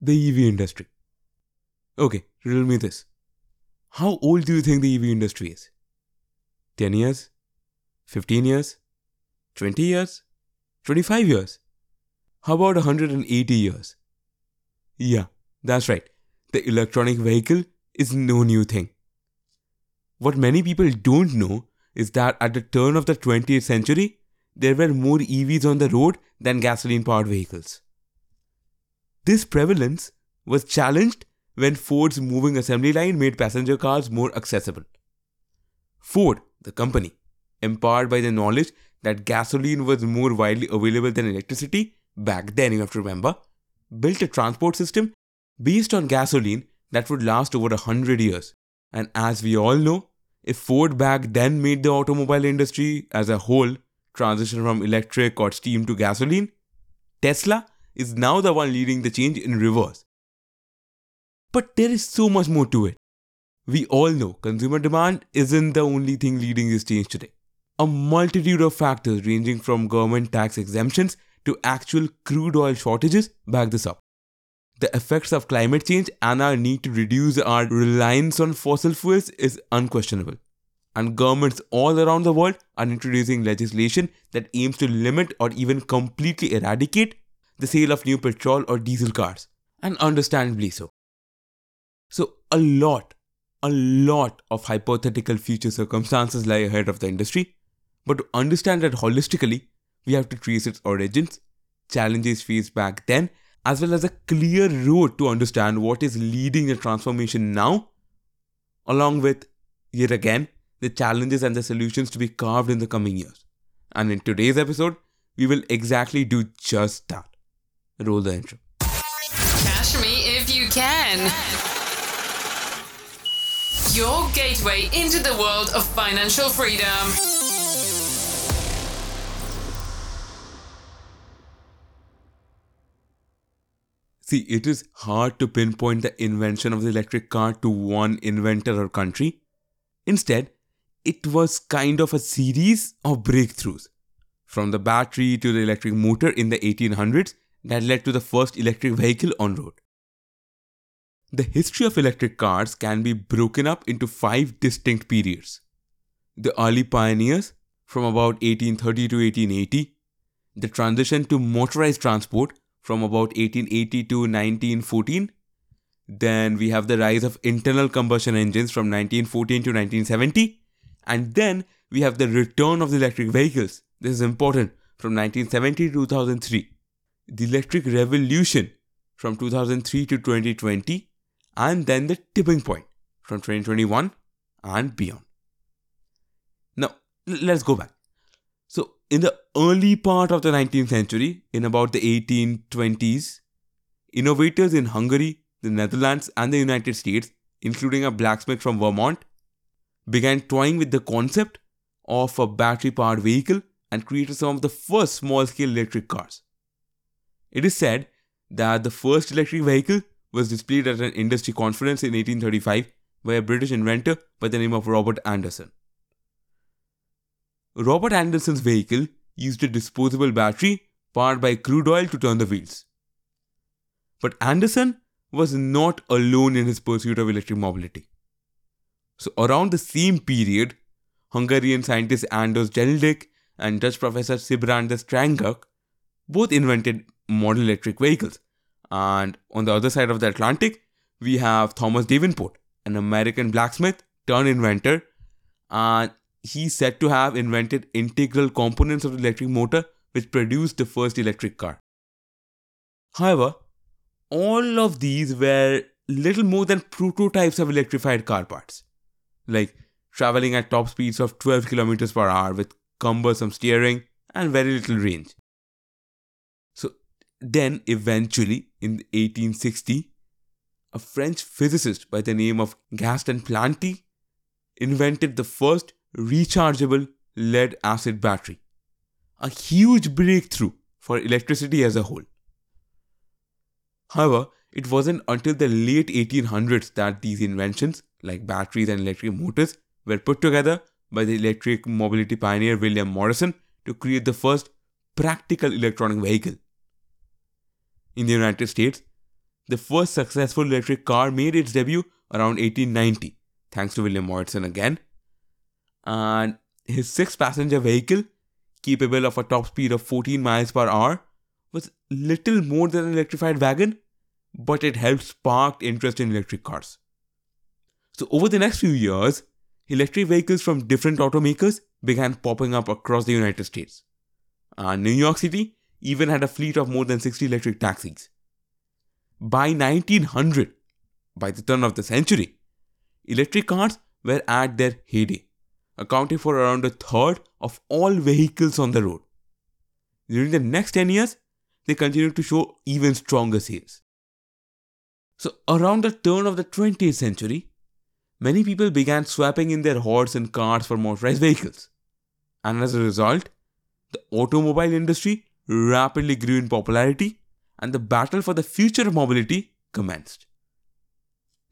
the EV industry. Okay, riddle me this. How old do you think the EV industry is? 10 years? 15 years? 20 years? 25 years? How about 180 years? Yeah, that's right. The electronic vehicle is no new thing. What many people don't know is that at the turn of the 20th century, there were more EVs on the road than gasoline powered vehicles. This prevalence was challenged when Ford's moving assembly line made passenger cars more accessible. Ford, the company, empowered by the knowledge that gasoline was more widely available than electricity, back then you have to remember, built a transport system based on gasoline that would last over a hundred years. And as we all know, if Ford back then made the automobile industry as a whole transition from electric or steam to gasoline, Tesla is now the one leading the change in reverse. But there is so much more to it. We all know consumer demand isn't the only thing leading this change today. A multitude of factors ranging from government tax exemptions to actual crude oil shortages back this up. The effects of climate change and our need to reduce our reliance on fossil fuels is unquestionable. And governments all around the world are introducing legislation that aims to limit or even completely eradicate the sale of new petrol or diesel cars, and understandably so. So, a lot, a lot of hypothetical future circumstances lie ahead of the industry, but to understand that holistically, we have to trace its origins, challenges faced back then, as well as a clear road to understand what is leading the transformation now, along with, yet again, the challenges and the solutions to be carved in the coming years. And in today's episode, we will exactly do just that. Roll the intro. Cash me if you can. Your gateway into the world of financial freedom. See, it is hard to pinpoint the invention of the electric car to one inventor or country. Instead, it was kind of a series of breakthroughs. From the battery to the electric motor in the 1800s that led to the first electric vehicle on road. The history of electric cars can be broken up into five distinct periods. The early pioneers, from about 1830 to 1880, the transition to motorized transport from about 1880 to 1914. Then we have the rise of internal combustion engines from 1914 to 1970. And then we have the return of the electric vehicles. This is important from 1970 to 2003. The electric revolution from 2003 to 2020. And then the tipping point from 2021 and beyond. Now, let's go back. So, in the early part of the 19th century, in about the 1820s, innovators in Hungary, the Netherlands, and the United States, including a blacksmith from Vermont, began toying with the concept of a battery powered vehicle and created some of the first small scale electric cars. It is said that the first electric vehicle was displayed at an industry conference in 1835 by a British inventor by the name of Robert Anderson. Robert Anderson's vehicle used a disposable battery powered by crude oil to turn the wheels. But Anderson was not alone in his pursuit of electric mobility. So, around the same period, Hungarian scientist Anders Jellinek and Dutch professor Siebrand de Steenkerk both invented model electric vehicles. And on the other side of the Atlantic, we have Thomas Davenport, an American blacksmith turned inventor, and he's said to have invented integral components of the electric motor which produced the first electric car. However, all of these were little more than prototypes of electrified car parts, like traveling at top speeds of 12 kilometers per hour with cumbersome steering and very little range. Then eventually in 1860, a French physicist by the name of Gaston Planté invented the first rechargeable lead acid battery, a huge breakthrough for electricity as a whole. However, it wasn't until the late 1800s that these inventions, like batteries and electric motors, were put together by the electric mobility pioneer William Morrison to create the first practical electronic vehicle. In the United States, the first successful electric car made its debut around 1890, thanks to William Morrison again. And his six passenger vehicle, capable of a top speed of 14 miles per hour, was little more than an electrified wagon, but it helped spark interest in electric cars. So, over the next few years, electric vehicles from different automakers began popping up across the United States. And New York City even had a fleet of more than 60 electric taxis. By 1900, by the turn of the century, electric cars were at their heyday, accounting for around a third of all vehicles on the road. During the next 10 years, they continued to show even stronger sales. So, around the turn of the 20th century, many people began swapping in their horse and carts for motorized vehicles. And as a result, the automobile industry rapidly grew in popularity and the battle for the future of mobility commenced.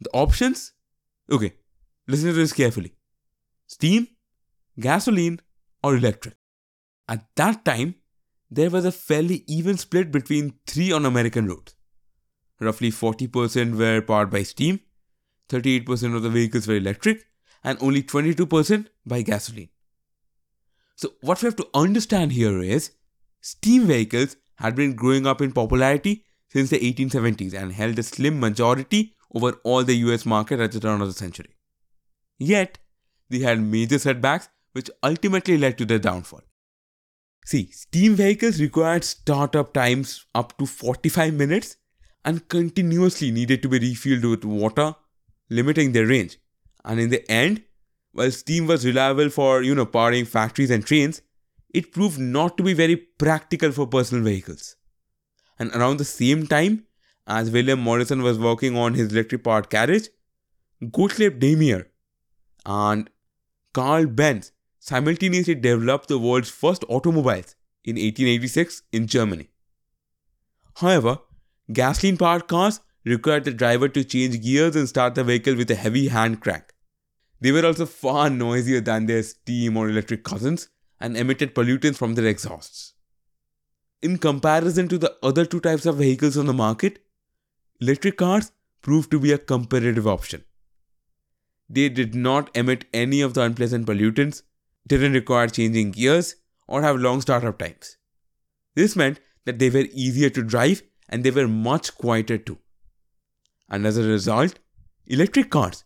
The options? Okay, listen to this carefully steam, gasoline, or electric. At that time, there was a fairly even split between three on American roads. Roughly 40% were powered by steam, 38% of the vehicles were electric, and only 22% by gasoline. So, what we have to understand here is steam vehicles had been growing up in popularity since the 1870s and held a slim majority over all the US market at the turn of the century. Yet, they had major setbacks which ultimately led to their downfall. See, steam vehicles required startup times up to 45 minutes and continuously needed to be refilled with water, limiting their range. And in the end, while steam was reliable for, you know, powering factories and trains, it proved not to be very practical for personal vehicles. And around the same time, as William Morrison was working on his electric powered carriage, Gottlieb Daimler and Carl Benz simultaneously developed the world's first automobiles in 1886 in Germany. However, gasoline powered cars required the driver to change gears and start the vehicle with a heavy hand crank. They were also far noisier than their steam or electric cousins and emitted pollutants from their exhausts. In comparison to the other two types of vehicles on the market, electric cars proved to be a competitive option. They did not emit any of the unpleasant pollutants, didn't require changing gears, or have long startup times. This meant that they were easier to drive and they were much quieter too. And as a result, electric cars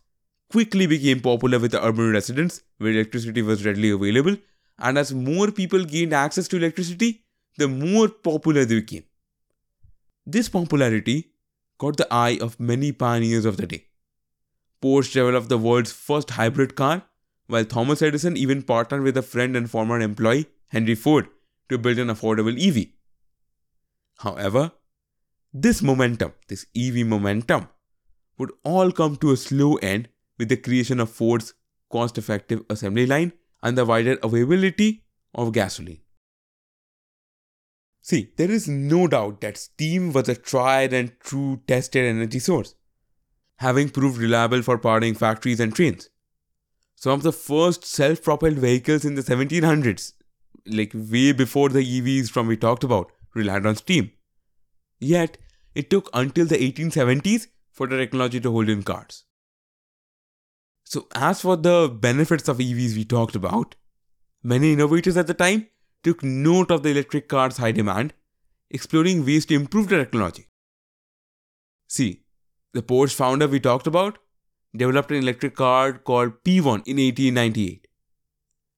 quickly became popular with the urban residents where electricity was readily available and as more people gained access to electricity, the more popular they became. This popularity caught the eye of many pioneers of the day. Porsche developed the world's first hybrid car, while Thomas Edison even partnered with a friend and former employee, Henry Ford, to build an affordable EV. However, this momentum, this EV momentum, would all come to a slow end with the creation of Ford's cost effective assembly line and the wider availability of gasoline. See, there is no doubt that steam was a tried and true tested energy source, having proved reliable for powering factories and trains. Some of the first self propelled vehicles in the 1700s, like way before the EVs from we talked about, relied on steam. Yet, it took until the 1870s for the technology to hold in cars. So, as for the benefits of EVs we talked about, many innovators at the time took note of the electric car's high demand, exploring ways to improve the technology. See, the Porsche founder we talked about developed an electric car called P1 in 1898.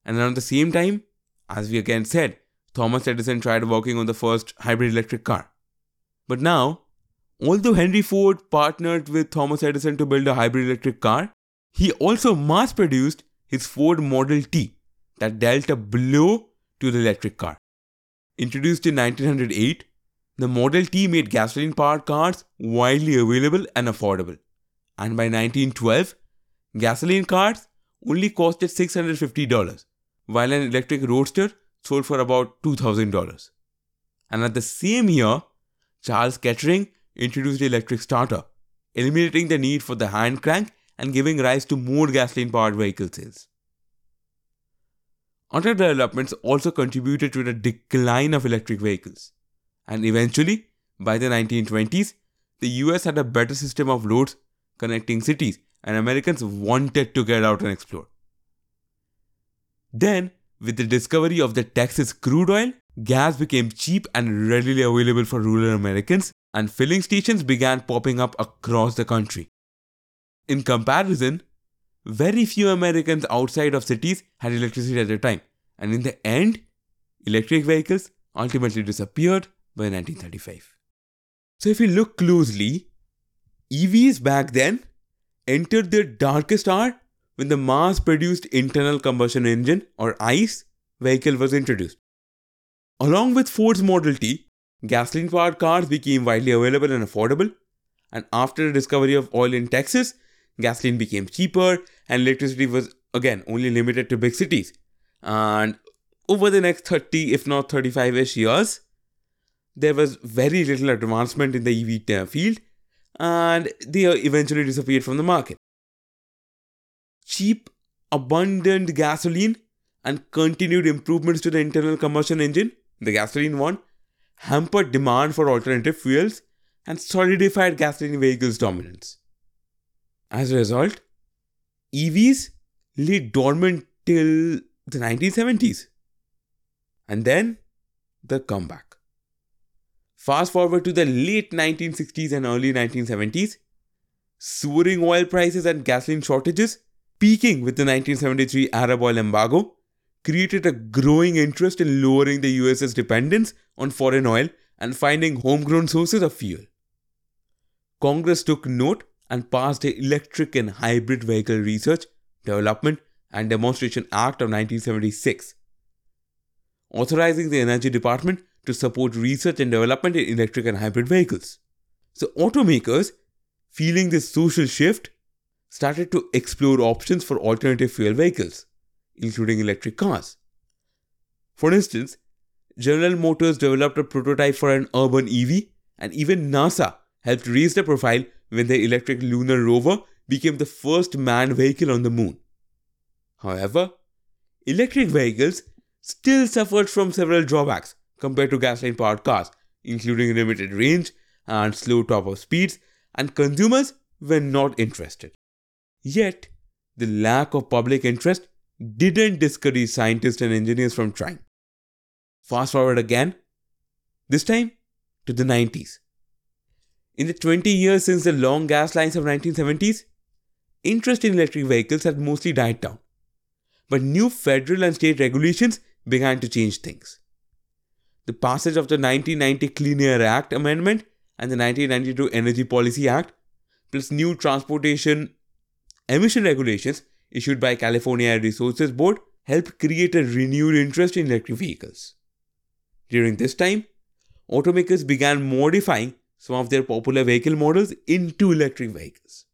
And around the same time, as we again said, Thomas Edison tried working on the first hybrid electric car. But now, although Henry Ford partnered with Thomas Edison to build a hybrid electric car, he also mass produced his Ford Model T that dealt a blow to the electric car. Introduced in 1908, the Model T made gasoline powered cars widely available and affordable. And by 1912, gasoline cars only costed $650, while an electric roadster sold for about $2,000. And at the same year, Charles Kettering introduced the electric starter, eliminating the need for the hand crank and giving rise to more gasoline powered vehicle sales. Other developments also contributed to the decline of electric vehicles, and eventually, by the 1920s, the US had a better system of roads connecting cities, and Americans wanted to get out and explore. Then, with the discovery of the Texas crude oil, gas became cheap and readily available for rural Americans, and filling stations began popping up across the country. In comparison, very few Americans outside of cities had electricity at the time, and in the end, electric vehicles ultimately disappeared by 1935. So, if you look closely, EVs back then entered their darkest hour when the mass produced internal combustion engine or ICE vehicle was introduced. Along with Ford's Model T, gasoline powered cars became widely available and affordable. And after the discovery of oil in Texas, gasoline became cheaper and electricity was again only limited to big cities. And over the next 30, if not 35 ish years, there was very little advancement in the EV uh, field and they eventually disappeared from the market. Cheap, abundant gasoline and continued improvements to the internal combustion engine, the gasoline one, hampered demand for alternative fuels and solidified gasoline vehicles' dominance. As a result, EVs lay dormant till the 1970s. And then the comeback. Fast forward to the late 1960s and early 1970s, soaring oil prices and gasoline shortages, peaking with the 1973 Arab oil embargo, created a growing interest in lowering the US's dependence on foreign oil and finding homegrown sources of fuel. Congress took note and passed the Electric and Hybrid Vehicle Research, Development and Demonstration Act of 1976, authorizing the Energy Department to support research and development in electric and hybrid vehicles. So, automakers, feeling this social shift, started to explore options for alternative fuel vehicles, including electric cars. For instance, General Motors developed a prototype for an urban EV, and even NASA helped raise the profile when the electric lunar rover became the first manned vehicle on the moon. However, electric vehicles still suffered from several drawbacks compared to gasoline powered cars, including limited range and slow top up speeds, and consumers were not interested. Yet, the lack of public interest didn't discourage scientists and engineers from trying. Fast forward again, this time to the 90s. In the 20 years since the long gas lines of 1970s, interest in electric vehicles had mostly died down. But new federal and state regulations began to change things. The passage of the 1990 Clean Air Act Amendment and the 1992 Energy Policy Act, plus new transportation emission regulations issued by California Air Resources Board, helped create a renewed interest in electric vehicles. During this time, automakers began modifying some of their popular vehicle models into electric vehicles.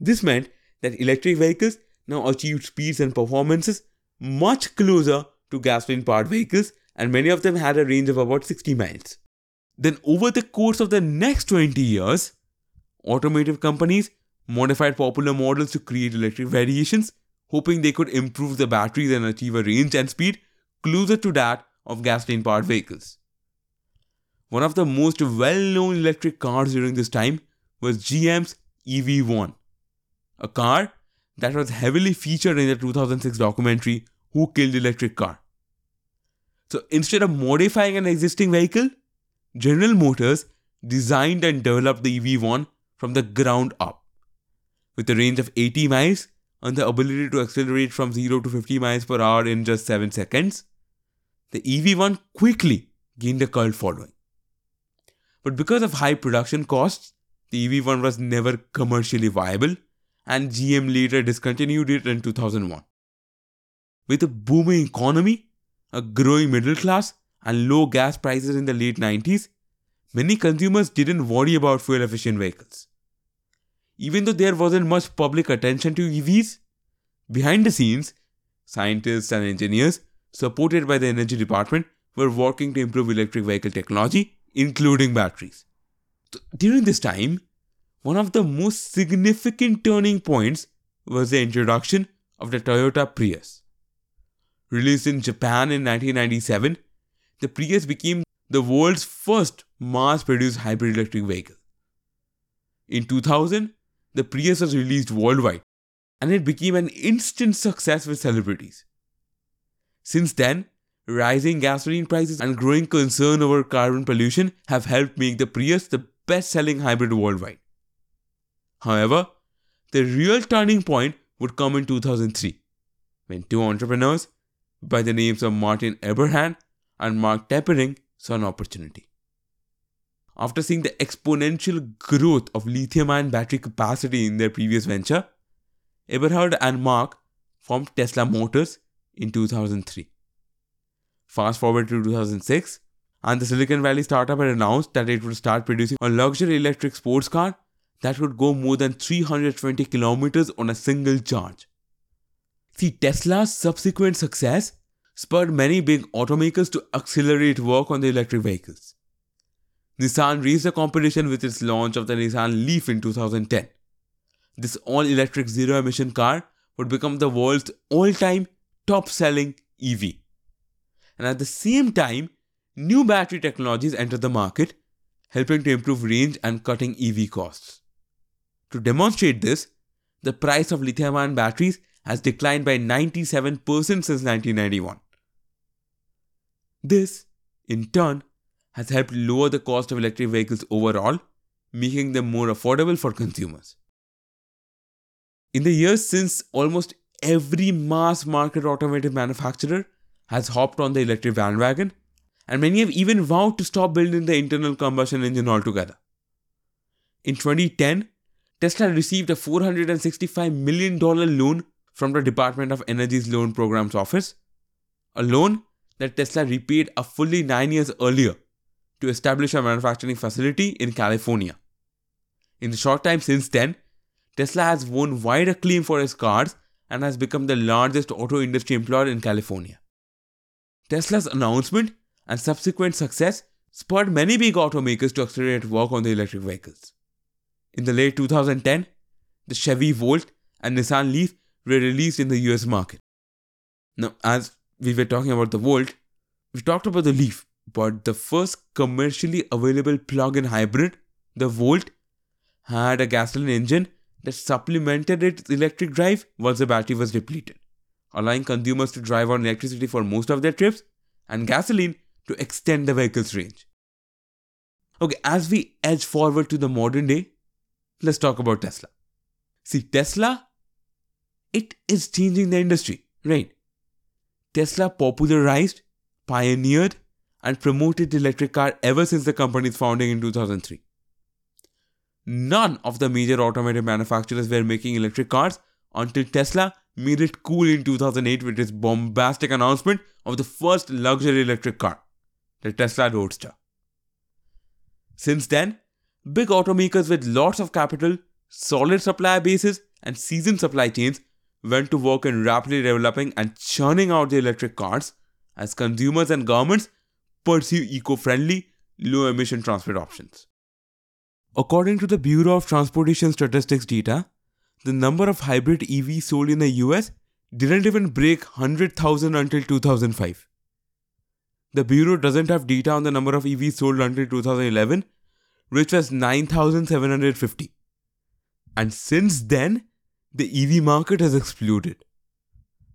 This meant that electric vehicles now achieved speeds and performances much closer to gasoline powered vehicles, and many of them had a range of about 60 miles. Then, over the course of the next 20 years, automotive companies modified popular models to create electric variations, hoping they could improve the batteries and achieve a range and speed closer to that of gasoline powered vehicles. One of the most well known electric cars during this time was GM's EV1, a car that was heavily featured in the 2006 documentary Who Killed Electric Car. So instead of modifying an existing vehicle, General Motors designed and developed the EV1 from the ground up. With a range of 80 miles and the ability to accelerate from 0 to 50 miles per hour in just 7 seconds, the EV1 quickly gained a cult following. But because of high production costs, the EV1 was never commercially viable, and GM later discontinued it in 2001. With a booming economy, a growing middle class, and low gas prices in the late 90s, many consumers didn't worry about fuel efficient vehicles. Even though there wasn't much public attention to EVs, behind the scenes, scientists and engineers, supported by the Energy Department, were working to improve electric vehicle technology including batteries. During this time, one of the most significant turning points was the introduction of the Toyota Prius. Released in Japan in 1997, the Prius became the world's first mass produced hybrid electric vehicle. In 2000, the Prius was released worldwide and it became an instant success with celebrities. Since then, rising gasoline prices and growing concern over carbon pollution have helped make the Prius the best selling hybrid worldwide. However, the real turning point would come in 2003 when two entrepreneurs by the names of Martin Eberhard and Marc Tarpenning saw an opportunity. After seeing the exponential growth of lithium ion battery capacity in their previous venture, Eberhard and Mark formed Tesla Motors in 2003. Fast forward to 2006, and the Silicon Valley startup had announced that it would start producing a luxury electric sports car that would go more than 320 kilometers on a single charge. See, Tesla's subsequent success spurred many big automakers to accelerate work on the electric vehicles. Nissan raised the competition with its launch of the Nissan Leaf in 2010. This all electric zero emission car would become the world's all time top selling EV. And at the same time, new battery technologies enter the market, helping to improve range and cutting EV costs. To demonstrate this, the price of lithium ion batteries has declined by 97% since 1991. This, in turn, has helped lower the cost of electric vehicles overall, making them more affordable for consumers. In the years since, almost every mass market automotive manufacturer has hopped on the electric bandwagon, and many have even vowed to stop building the internal combustion engine altogether. In 2010, Tesla received a $465 million loan from the Department of Energy's Loan Programs Office, a loan that Tesla repaid a fully nine years earlier to establish a manufacturing facility in California. In the short time since then, Tesla has won wide acclaim for its cars and has become the largest auto industry employer in California. Tesla's announcement and subsequent success spurred many big automakers to accelerate work on the electric vehicles. In the late 2010, the Chevy Volt and Nissan Leaf were released in the US market. Now, as we were talking about the Volt, we talked about the Leaf, but the first commercially available plug in hybrid, the Volt, had a gasoline engine that supplemented its electric drive once the battery was depleted, allowing consumers to drive on electricity for most of their trips and gasoline to extend the vehicle's range. Okay, as we edge forward to the modern day, let's talk about Tesla. See, Tesla, it is changing the industry, right? Tesla popularized, pioneered, and promoted the electric car ever since the company's founding in 2003. None of the major automotive manufacturers were making electric cars until Tesla made it cool in 2008 with its bombastic announcement of the first luxury electric car, the Tesla Roadster. Since then, big automakers with lots of capital, solid supply bases, and seasoned supply chains went to work in rapidly developing and churning out the electric cars as consumers and governments pursue eco friendly, low emission transport options. According to the Bureau of Transportation Statistics data, the number of hybrid EVs sold in the US didn't even break 100,000 until 2005. The Bureau doesn't have data on the number of EVs sold until 2011, which was 9,750. And since then, the EV market has exploded.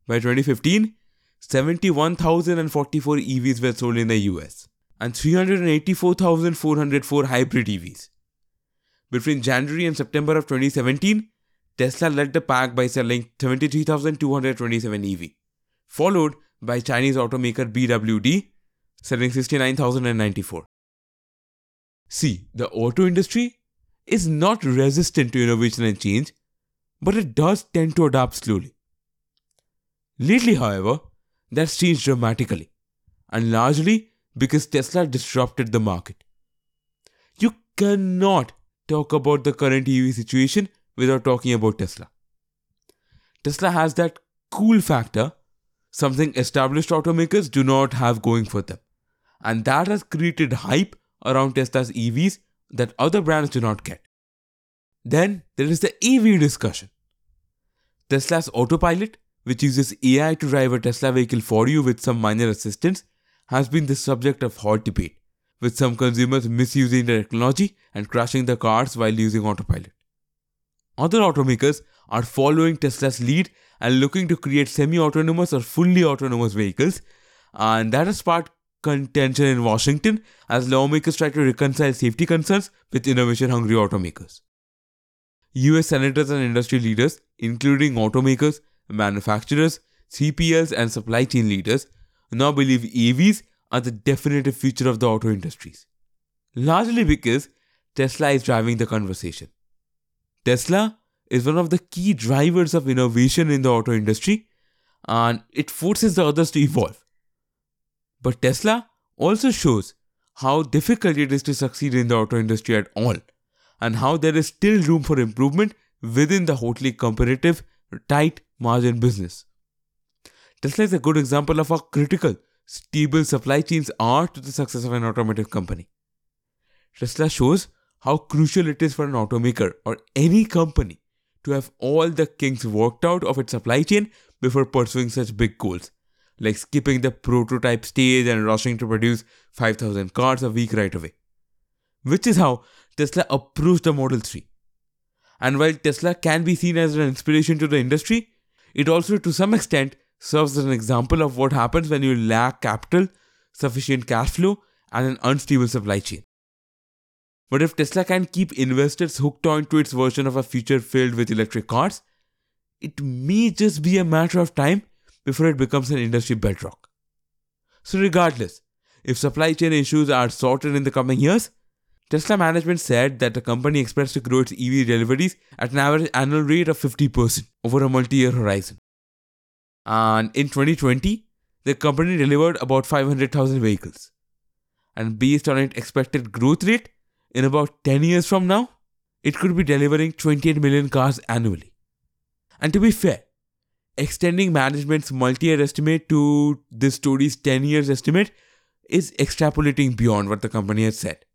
By 2015, 71,044 EVs were sold in the US and 384,404 hybrid EVs. Between January and September of 2017, Tesla led the pack by selling 73,227 EV, followed by Chinese automaker BYD selling 69,094. See, the auto industry is not resistant to innovation and change, but it does tend to adapt slowly. Lately, however, that's changed dramatically, and largely because Tesla disrupted the market. You cannot talk about the current EV situation without talking about Tesla. Tesla has that cool factor, something established automakers do not have going for them. And that has created hype around Tesla's EVs that other brands do not get. Then there is the EV discussion. Tesla's autopilot, which uses AI to drive a Tesla vehicle for you with some minor assistance, has been the subject of hot debate, with some consumers misusing the technology and crashing their cars while using autopilot. Other automakers are following Tesla's lead and looking to create semi autonomous or fully autonomous vehicles, and that has sparked contention in Washington as lawmakers try to reconcile safety concerns with innovation hungry automakers. US senators and industry leaders, including automakers, manufacturers, CPLs, and supply chain leaders, now believe EVs are the definitive future of the auto industries. Largely because Tesla is driving the conversation. Tesla is one of the key drivers of innovation in the auto industry and it forces the others to evolve. But Tesla also shows how difficult it is to succeed in the auto industry at all and how there is still room for improvement within the hotly competitive, tight margin business. Tesla is a good example of how critical stable supply chains are to the success of an automotive company. Tesla shows how crucial it is for an automaker or any company to have all the kinks worked out of its supply chain before pursuing such big goals, like skipping the prototype stage and rushing to produce 5,000 cars a week right away. Which is how Tesla approached the Model 3. And while Tesla can be seen as an inspiration to the industry, it also to some extent serves as an example of what happens when you lack capital, sufficient cash flow, and an unstable supply chain. But if Tesla can keep investors hooked onto its version of a future filled with electric cars, it may just be a matter of time before it becomes an industry bedrock. So, regardless, if supply chain issues are sorted in the coming years, Tesla management said that the company expects to grow its EV deliveries at an average annual rate of 50% over a multi year horizon. And in 2020, the company delivered about 500,000 vehicles. And based on its expected growth rate, in about 10 years from now, it could be delivering 28 million cars annually. And to be fair, extending management's multi year estimate to this story's 10 years estimate is extrapolating beyond what the company has said.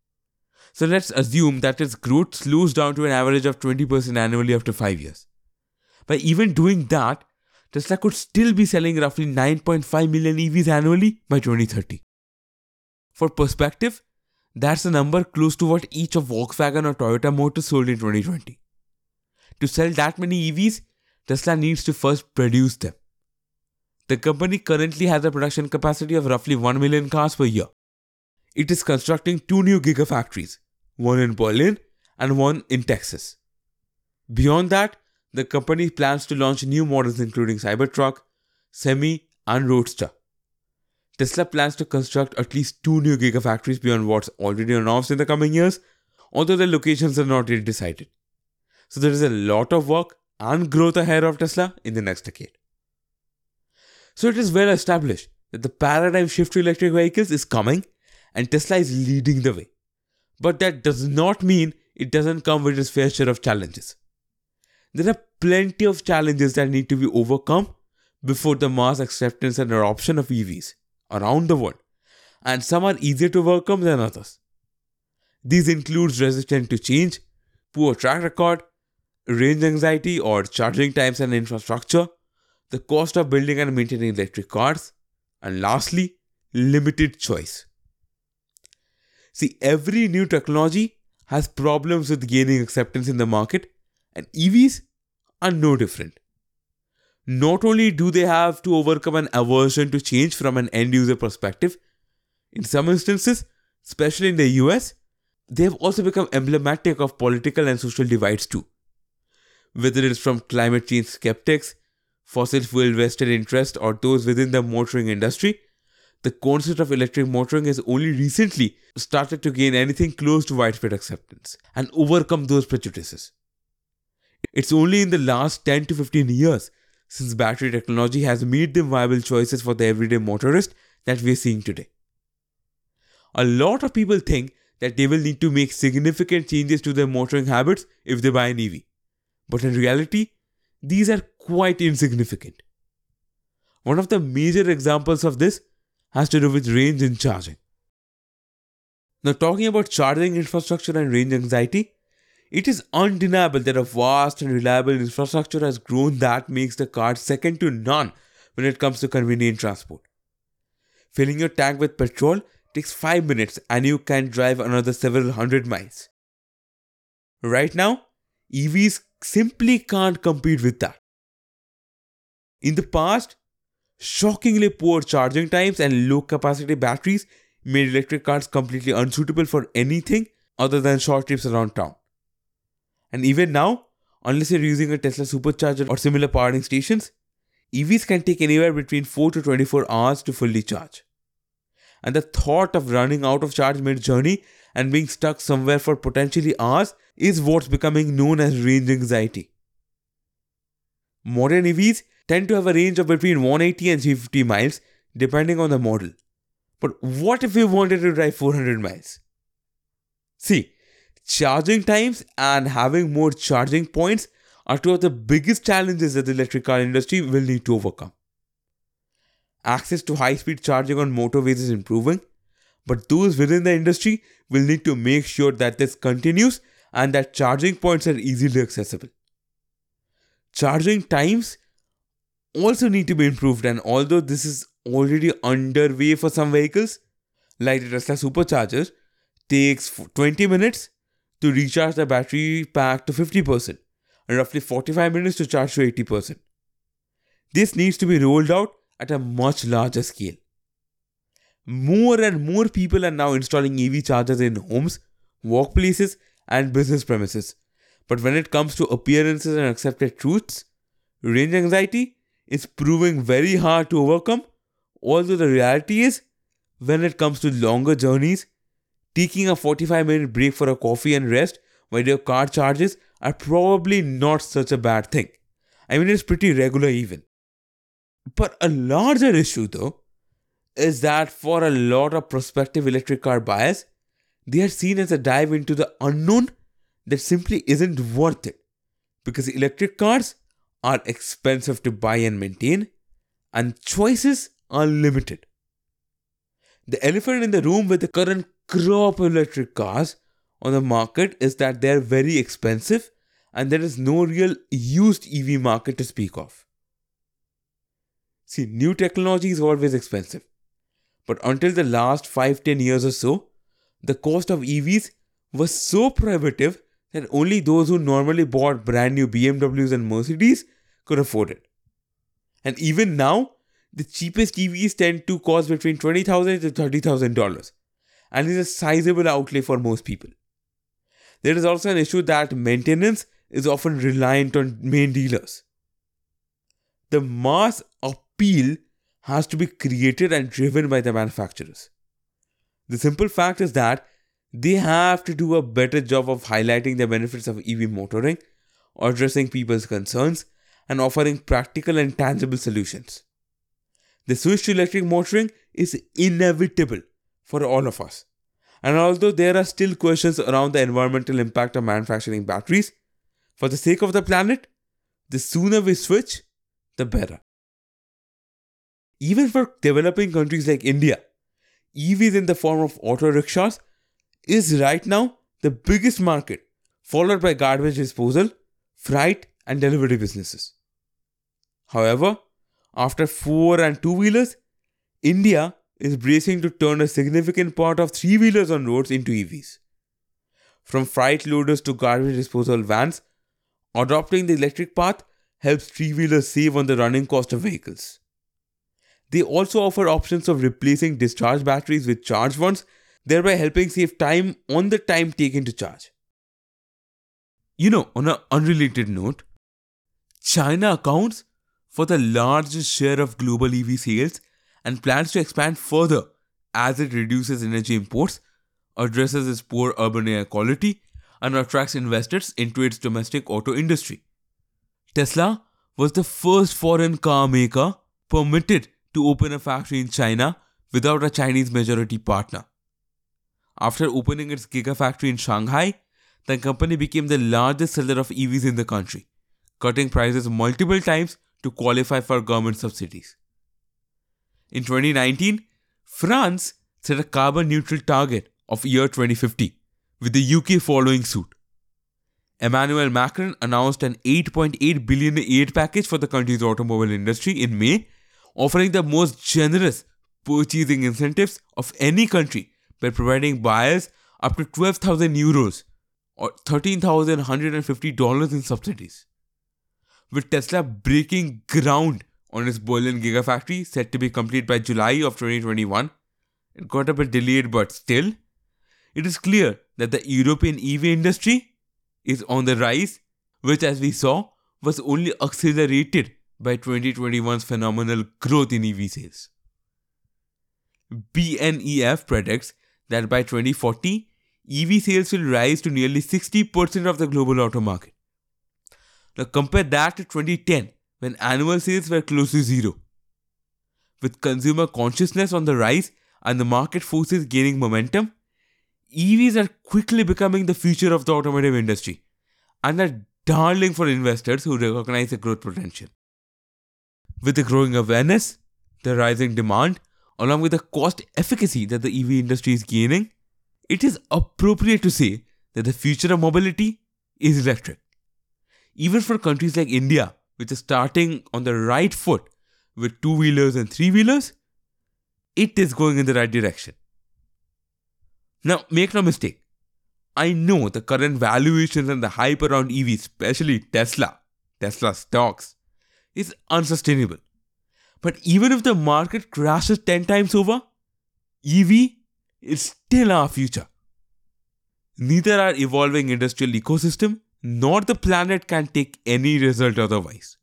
So let's assume that its growth slows down to an average of 20% annually after 5 years. By even doing that, Tesla could still be selling roughly 9.5 million EVs annually by 2030. For perspective, that's a number close to what each of Volkswagen or Toyota Motors sold in 2020. To sell that many EVs, Tesla needs to first produce them. The company currently has a production capacity of roughly 1 million cars per year. It is constructing two new gigafactories, one in Berlin and one in Texas. Beyond that, the company plans to launch new models including Cybertruck, Semi, and Roadster. Tesla plans to construct at least two new gigafactories beyond what's already announced in the coming years, although the locations are not yet decided. So there is a lot of work and growth ahead of Tesla in the next decade. So it is well established that the paradigm shift to electric vehicles is coming and Tesla is leading the way. But that does not mean it doesn't come with its fair share of challenges. There are plenty of challenges that need to be overcome before the mass acceptance and adoption of EVs around the world, and some are easier to overcome than others. These include resistance to change, poor track record, range anxiety or charging times and infrastructure, the cost of building and maintaining electric cars, and lastly, limited choice. See, every new technology has problems with gaining acceptance in the market and EVs are no different. Not only do they have to overcome an aversion to change from an end user perspective, in some instances, especially in the US, they have also become emblematic of political and social divides too. Whether it's from climate change skeptics, fossil fuel vested interest, or those within the motoring industry, the concept of electric motoring has only recently started to gain anything close to widespread acceptance and overcome those prejudices. It's only in the last 10 to 15 years since battery technology has made them viable choices for the everyday motorist that we are seeing today. A lot of people think that they will need to make significant changes to their motoring habits if they buy an EV. But in reality, these are quite insignificant. One of the major examples of this has to do with range and charging. Now, talking about charging infrastructure and range anxiety, it is undeniable that a vast and reliable infrastructure has grown that makes the car second to none when it comes to convenient transport. Filling your tank with petrol takes 5 minutes and you can drive another several hundred miles. Right now, EVs simply can't compete with that. In the past, shockingly poor charging times and low capacity batteries made electric cars completely unsuitable for anything other than short trips around town. And even now, unless you're using a Tesla supercharger or similar powering stations, EVs can take anywhere between 4 to 24 hours to fully charge. And the thought of running out of charge mid journey and being stuck somewhere for potentially hours is what's becoming known as range anxiety. Modern EVs tend to have a range of between 180 and 350 miles depending on the model. But what if we wanted to drive 400 miles? See, charging times and having more charging points are two of the biggest challenges that the electric car industry will need to overcome. Access to high speed charging on motorways is improving, but those within the industry will need to make sure that this continues and that charging points are easily accessible. Charging times also need to be improved, and although this is already underway for some vehicles, like the Tesla Supercharger, takes 20 minutes to recharge the battery pack to 50% and roughly 45 minutes to charge to 80%. This needs to be rolled out at a much larger scale. More and more people are now installing EV chargers in homes, workplaces, and business premises. But when it comes to appearances and accepted truths, range anxiety is proving very hard to overcome. Although the reality is, when it comes to longer journeys, taking a 45 minute break for a coffee and rest while your car charges are probably not such a bad thing. I mean, it's pretty regular even. But a larger issue, though, is that for a lot of prospective electric car buyers, they are seen as a dive into the unknown that simply isn't worth it because electric cars are expensive to buy and maintain and choices are limited. The elephant in the room with the current crop of electric cars on the market is that they're very expensive and there is no real used EV market to speak of. See, new technology is always expensive. But until the last 5 10 years or so, the cost of EVs was so prohibitive that only those who normally bought brand new BMWs and Mercedes could afford it. And even now, the cheapest EVs tend to cost between 20,000 to $30,000 and is a sizable outlay for most people. There is also an issue that maintenance is often reliant on main dealers. The mass appeal has to be created and driven by the manufacturers. The simple fact is that they have to do a better job of highlighting the benefits of EV motoring, addressing people's concerns, and offering practical and tangible solutions. The switch to electric motoring is inevitable for all of us. And although there are still questions around the environmental impact of manufacturing batteries, for the sake of the planet, the sooner we switch, the better. Even for developing countries like India, EVs in the form of auto rickshaws is right now the biggest market, followed by garbage disposal, freight, and delivery businesses. However, after four and two wheelers, India is bracing to turn a significant part of three wheelers on roads into EVs. From freight loaders to garbage disposal vans, adopting the electric path helps three wheelers save on the running cost of vehicles. They also offer options of replacing discharged batteries with charged ones, thereby helping save time on the time taken to charge. You know, on an unrelated note, China accounts for the largest share of global EV sales and plans to expand further as it reduces energy imports, addresses its poor urban air quality, and attracts investors into its domestic auto industry. Tesla was the first foreign car maker permitted to open a factory in China without a Chinese majority partner. After opening its gigafactory in Shanghai, the company became the largest seller of EVs in the country, cutting prices multiple times to qualify for government subsidies. In 2019, France set a carbon neutral target of year 2050, with the UK following suit. Emmanuel Macron announced an 8.8 billion aid package for the country's automobile industry in May, offering the most generous purchasing incentives of any country by providing buyers up to 12,000 euros or $13,150 in subsidies. With Tesla breaking ground on its Berlin Gigafactory set to be complete by July of 2021, it got a bit delayed, but still, it is clear that the European EV industry is on the rise, which, as we saw, was only accelerated by 2021's phenomenal growth in EV sales. BNEF predicts that by 2040, EV sales will rise to nearly 60% of the global auto market. Now compare that to 2010 when annual sales were close to zero. With consumer consciousness on the rise and the market forces gaining momentum, EVs are quickly becoming the future of the automotive industry and are darling for investors who recognize the growth potential. With the growing awareness, the rising demand, along with the cost efficacy that the EV industry is gaining, it is appropriate to say that the future of mobility is electric. Even for countries like India, which is starting on the right foot with two wheelers and three wheelers, it is going in the right direction. Now, make no mistake, I know the current valuations and the hype around EV, especially Tesla, Tesla stocks, is unsustainable. But even if the market crashes 10 times over, EV is still our future. Neither our evolving industrial ecosystem nor the planet can take any result otherwise.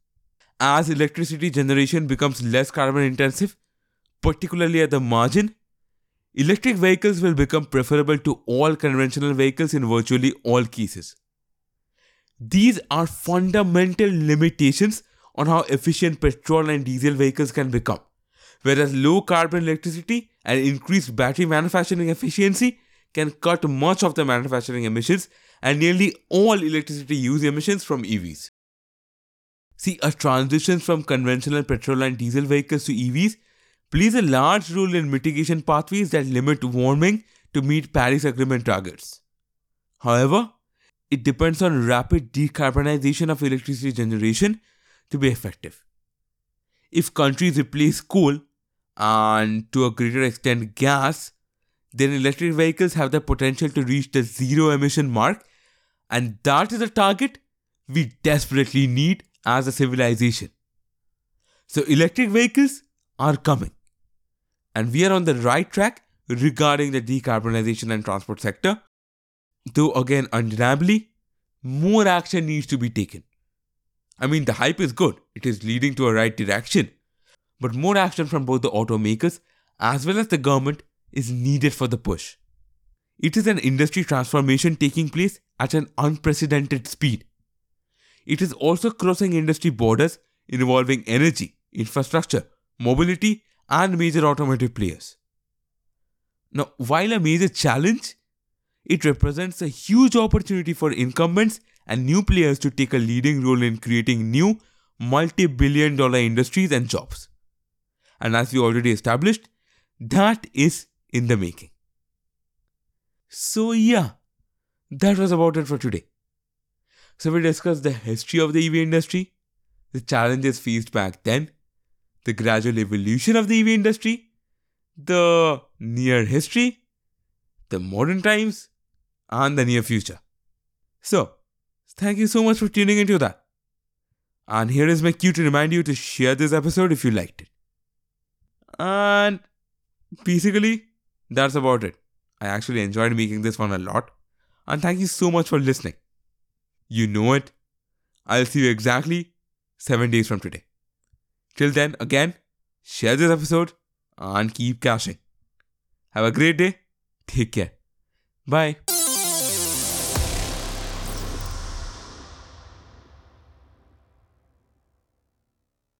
As electricity generation becomes less carbon intensive, particularly at the margin, electric vehicles will become preferable to all conventional vehicles in virtually all cases. These are fundamental limitations on how efficient petrol and diesel vehicles can become, whereas low carbon electricity and increased battery manufacturing efficiency can cut much of the manufacturing emissions and nearly all electricity use emissions from EVs. See, a transition from conventional petrol and diesel vehicles to EVs plays a large role in mitigation pathways that limit warming to meet Paris Agreement targets. However, it depends on rapid decarbonization of electricity generation to be effective. If countries replace coal and to a greater extent gas, then electric vehicles have the potential to reach the zero emission mark, and that is a target we desperately need as a civilization. So, electric vehicles are coming, and we are on the right track regarding the decarbonization and transport sector. Though, again, undeniably, more action needs to be taken. I mean, the hype is good, it is leading to a right direction, but more action from both the automakers as well as the government is needed for the push. It is an industry transformation taking place at an unprecedented speed. It is also crossing industry borders involving energy, infrastructure, mobility, and major automotive players. Now, while a major challenge, it represents a huge opportunity for incumbents and new players to take a leading role in creating new multi billion dollar industries and jobs. And as we already established, that is in the making. So, yeah, that was about it for today. So, we discussed the history of the EV industry, the challenges faced back then, the gradual evolution of the EV industry, the near history, the modern times, and the near future. So, thank you so much for tuning into that. And here is my cue to remind you to share this episode if you liked it. And basically, that's about it. I actually enjoyed making this one a lot. And thank you so much for listening. You know it. I'll see you exactly seven days from today. Till then, again, share this episode and keep cashing. Have a great day. Take care. Bye.